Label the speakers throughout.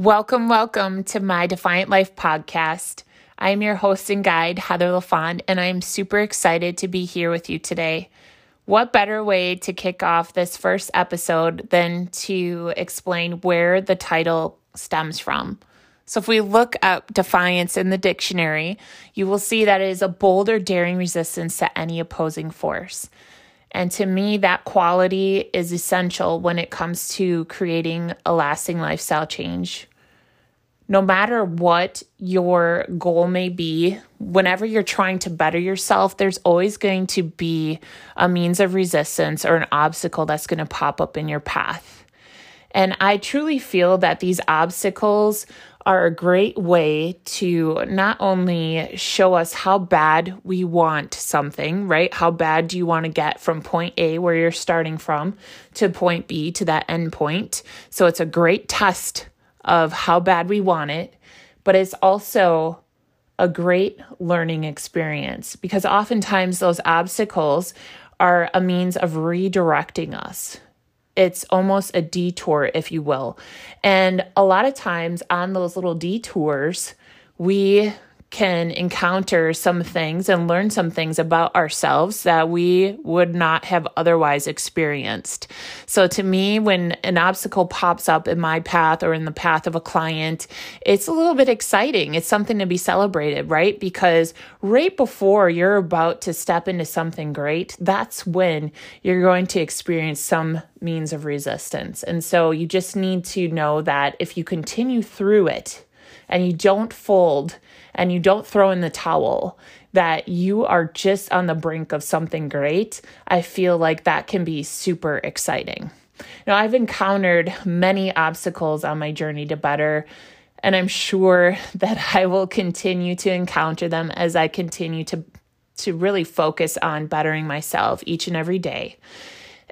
Speaker 1: Welcome, welcome to my Defiant Life podcast. I am your host and guide, Heather LaFond, and I'm super excited to be here with you today. What better way to kick off this first episode than to explain where the title stems from? So, if we look up defiance in the dictionary, you will see that it is a bold or daring resistance to any opposing force. And to me, that quality is essential when it comes to creating a lasting lifestyle change no matter what your goal may be, whenever you're trying to better yourself, there's always going to be a means of resistance or an obstacle that's going to pop up in your path. And I truly feel that these obstacles are a great way to not only show us how bad we want something, right? How bad do you want to get from point A, where you're starting from, to point B, to that end point? So it's a great test of how bad we want it, but it's also a great learning experience because oftentimes those obstacles are a means of redirecting us. It's almost a detour, if you will. And a lot of times on those little detours, we can encounter some things and learn some things about ourselves that we would not have otherwise experienced. So, to me, when an obstacle pops up in my path or in the path of a client, it's a little bit exciting. It's something to be celebrated, right? Because right before you're about to step into something great, that's when you're going to experience some means of resistance. And so, you just need to know that if you continue through it, and you don't fold and you don't throw in the towel, that you are just on the brink of something great, I feel like that can be super exciting. Now, I've encountered many obstacles on my journey to better, and I'm sure that I will continue to encounter them as I continue to, to really focus on bettering myself each and every day.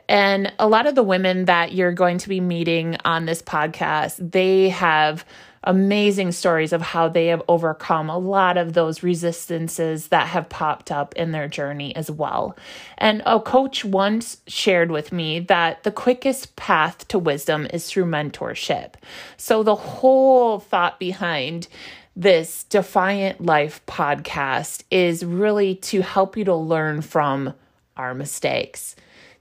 Speaker 1: And a lot of the women that you're going to be meeting on this podcast, they have amazing stories of how they have overcome a lot of those resistances that have popped up in their journey as well. And a coach once shared with me that the quickest path to wisdom is through mentorship. So the whole thought behind this Defiant Life podcast is really to help you to learn from our mistakes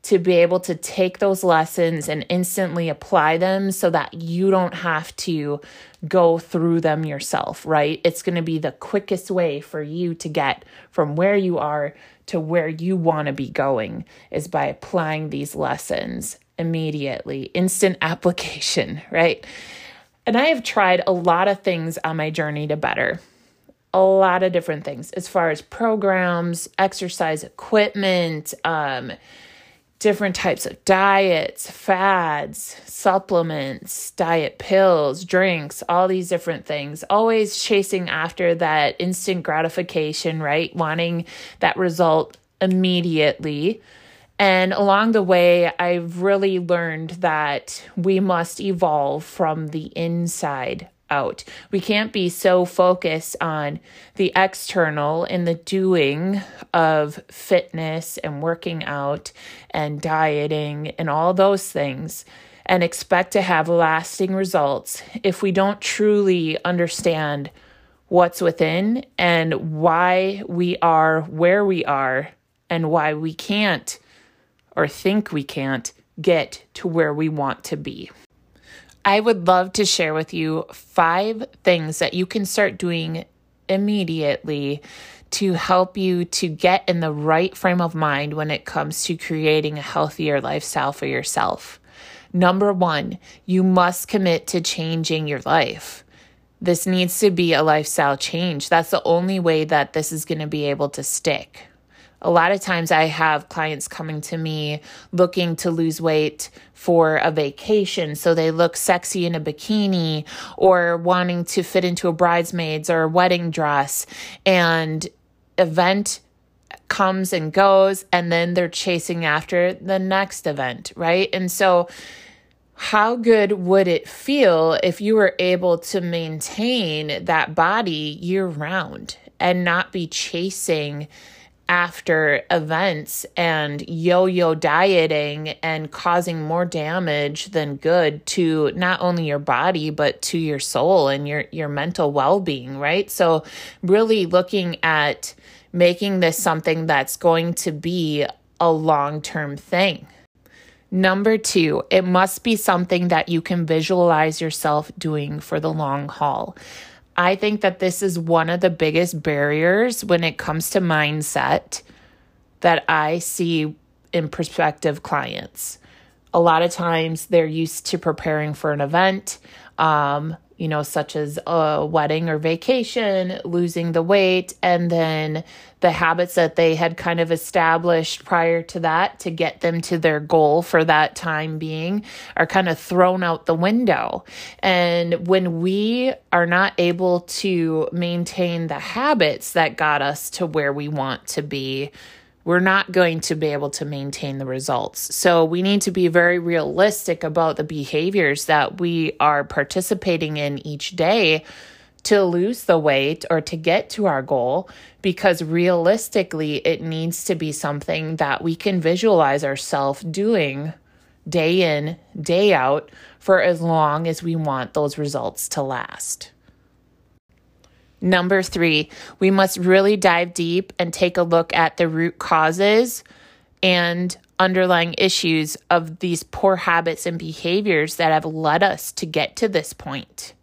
Speaker 1: to be able to take those lessons and instantly apply them so that you don't have to go through them yourself, right? It's going to be the quickest way for you to get from where you are to where you want to be going is by applying these lessons immediately, instant application, right? And I have tried a lot of things on my journey to better. A lot of different things as far as programs, exercise equipment, um, different types of diets, fads, supplements, diet pills, drinks, all these different things. Always chasing after that instant gratification, right? Wanting that result immediately. And along the way, I've really learned that we must evolve from the inside out. We can't be so focused on the external and the doing of fitness and working out and dieting and all those things and expect to have lasting results if we don't truly understand what's within and why we are where we are and why we can't or think we can't get to where we want to be. I would love to share with you five things that you can start doing immediately to help you to get in the right frame of mind when it comes to creating a healthier lifestyle for yourself. Number one, you must commit to changing your life. This needs to be a lifestyle change. That's the only way that this is going to be able to stick. A lot of times I have clients coming to me looking to lose weight for a vacation. So they look sexy in a bikini or wanting to fit into a bridesmaid's or a wedding dress. And event comes and goes, and then they're chasing after the next event, right? And so, how good would it feel if you were able to maintain that body year round and not be chasing? After events and yo yo dieting and causing more damage than good to not only your body, but to your soul and your, your mental well being, right? So, really looking at making this something that's going to be a long term thing. Number two, it must be something that you can visualize yourself doing for the long haul. I think that this is one of the biggest barriers when it comes to mindset that I see in prospective clients. A lot of times they're used to preparing for an event. Um, you know, such as a wedding or vacation, losing the weight, and then the habits that they had kind of established prior to that to get them to their goal for that time being are kind of thrown out the window. And when we are not able to maintain the habits that got us to where we want to be, we're not going to be able to maintain the results. So we need to be very realistic about the behaviors that we are participating in each day to lose the weight or to get to our goal because realistically it needs to be something that we can visualize ourselves doing day in, day out for as long as we want those results to last. Number three, we must really dive deep and take a look at the root causes and underlying issues of these poor habits and behaviors that have led us to get to this point.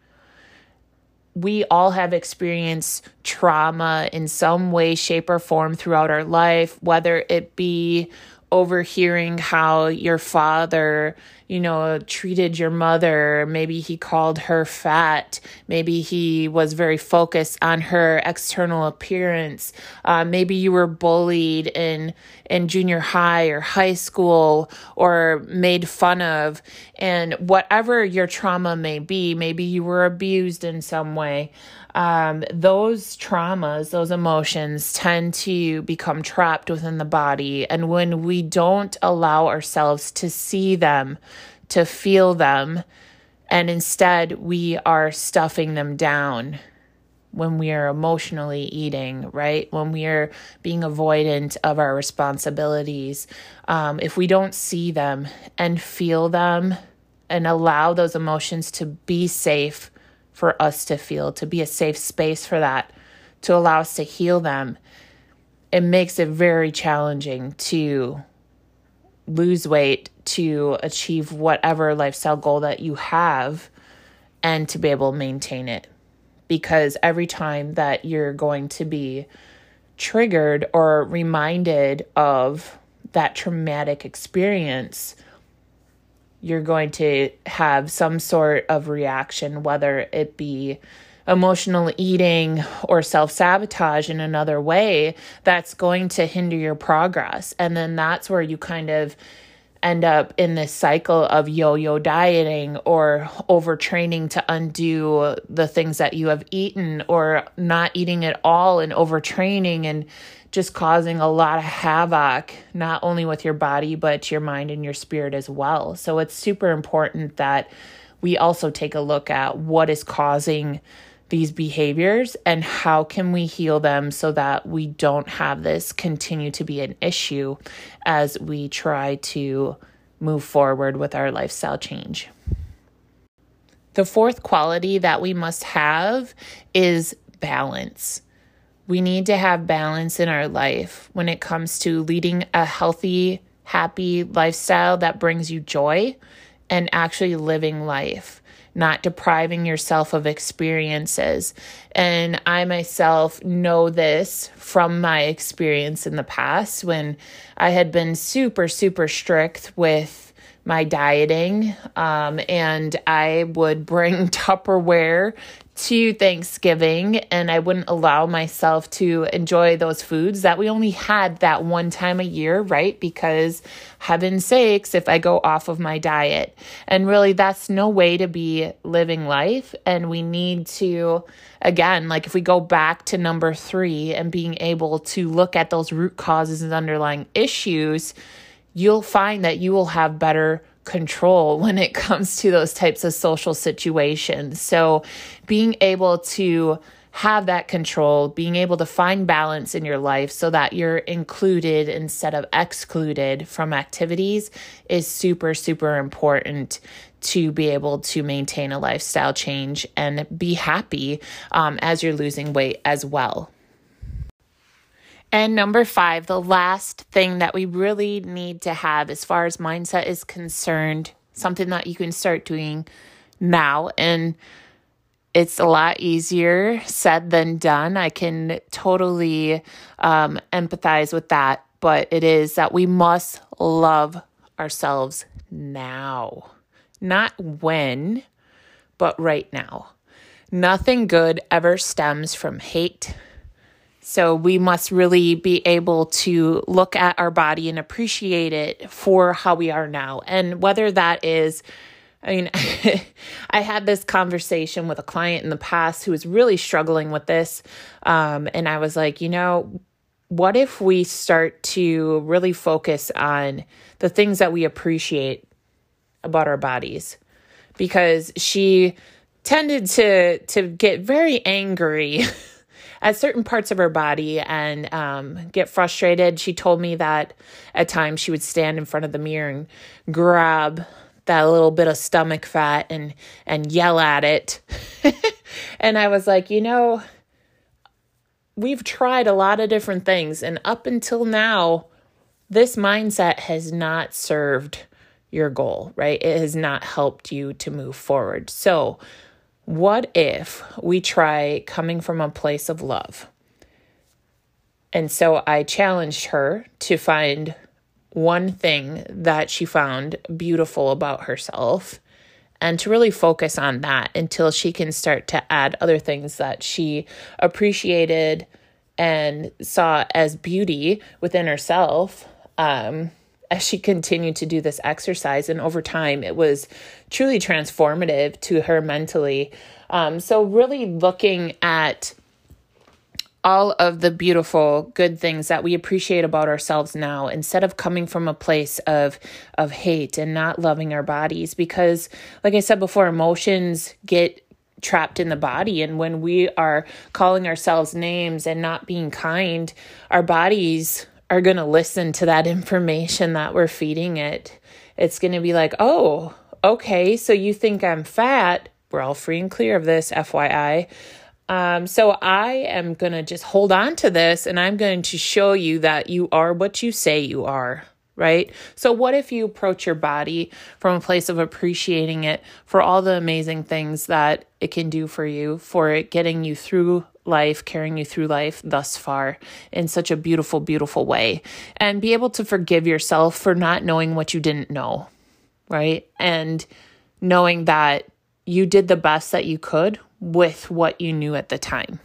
Speaker 1: We all have experienced trauma in some way, shape, or form throughout our life, whether it be overhearing how your father, you know, treated your mother. Maybe he called her fat. Maybe he was very focused on her external appearance. Uh, maybe you were bullied in in junior high or high school or made fun of. And whatever your trauma may be, maybe you were abused in some way um, those traumas, those emotions tend to become trapped within the body. And when we don't allow ourselves to see them, to feel them, and instead we are stuffing them down when we are emotionally eating, right? When we are being avoidant of our responsibilities, um, if we don't see them and feel them and allow those emotions to be safe for us to feel, to be a safe space for that, to allow us to heal them, it makes it very challenging to lose weight, to achieve whatever lifestyle goal that you have, and to be able to maintain it. Because every time that you're going to be triggered or reminded of that traumatic experience, you're going to have some sort of reaction, whether it be emotional eating or self sabotage in another way, that's going to hinder your progress. And then that's where you kind of end up in this cycle of yo yo dieting or overtraining to undo the things that you have eaten or not eating at all and overtraining and just causing a lot of havoc, not only with your body, but your mind and your spirit as well. So it's super important that we also take a look at what is causing these behaviors and how can we heal them so that we don't have this continue to be an issue as we try to move forward with our lifestyle change. The fourth quality that we must have is balance. We need to have balance in our life when it comes to leading a healthy, happy lifestyle that brings you joy and actually living life, not depriving yourself of experiences. And I myself know this from my experience in the past when I had been super, super strict with my dieting. Um, and I would bring Tupperware to Thanksgiving and I wouldn't allow myself to enjoy those foods that we only had that one time a year, right? Because heaven's sakes, if I go off of my diet. And really, that's no way to be living life. And we need to, again, like if we go back to number three and being able to look at those root causes and underlying issues you'll find that you will have better control when it comes to those types of social situations. So, being able to have that control, being able to find balance in your life so that you're included instead of excluded from activities is super, super important to be able to maintain a lifestyle change and be happy um, as you're losing weight as well. And number five, the last thing that we really need to have as far as mindset is concerned, something that you can start doing now. And it's a lot easier said than done. I can totally um, empathize with that, but it is that we must love ourselves now, not when, but right now. Nothing good ever stems from hate. So we must really be able to look at our body and appreciate it for how we are now. And whether that is I mean, I had this conversation with a client in the past who was really struggling with this. Um, and I was like, you know, what if we start to really focus on the things that we appreciate about our bodies? Because she tended to to get very angry at certain parts of her body and um, get frustrated. She told me that at times she would stand in front of the mirror and grab that little bit of stomach fat and and yell at it. and I was like, you know, we've tried a lot of different things and up until now this mindset has not served your goal, right? It has not helped you to move forward. So, what if we try coming from a place of love? And so I challenged her to find one thing that she found beautiful about herself and to really focus on that until she can start to add other things that she appreciated and saw as beauty within herself um, as she continued to do this exercise. And over time, it was truly transformative to her mentally. Um, so, really looking at all of the beautiful good things that we appreciate about ourselves now instead of coming from a place of of hate and not loving our bodies because like I said before emotions get trapped in the body and when we are calling ourselves names and not being kind our bodies are going to listen to that information that we're feeding it it's going to be like oh okay so you think I'm fat we're all free and clear of this FYI um, so I am going to just hold on to this and I'm going to show you that you are what you say you are. Right. So, what if you approach your body from a place of appreciating it for all the amazing things that it can do for you, for it getting you through life, carrying you through life thus far in such a beautiful, beautiful way, and be able to forgive yourself for not knowing what you didn't know. Right. And knowing that you did the best that you could with what you knew at the time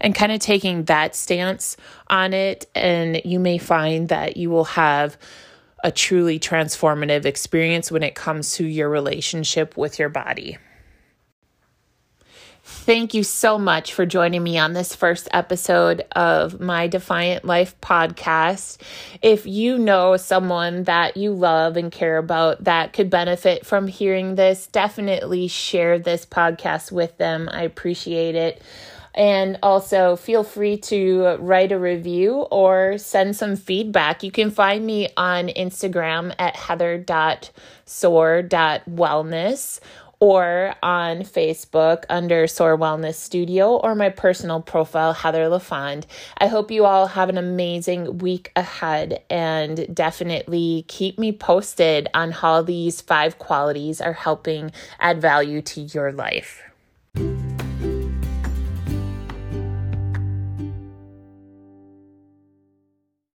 Speaker 1: and kind of taking that stance on it. And you may find that you will have a truly transformative experience when it comes to your relationship with your body. Thank you so much for joining me on this first episode of my Defiant Life podcast. If you know someone that you love and care about that could benefit from hearing this, definitely share this podcast with them. I appreciate it. And also, feel free to write a review or send some feedback. You can find me on Instagram at heather.soar.wellness or on Facebook under Soar Wellness Studio or my personal profile, Heather LaFond. I hope you all have an amazing week ahead and definitely keep me posted on how these five qualities are helping add value to your life.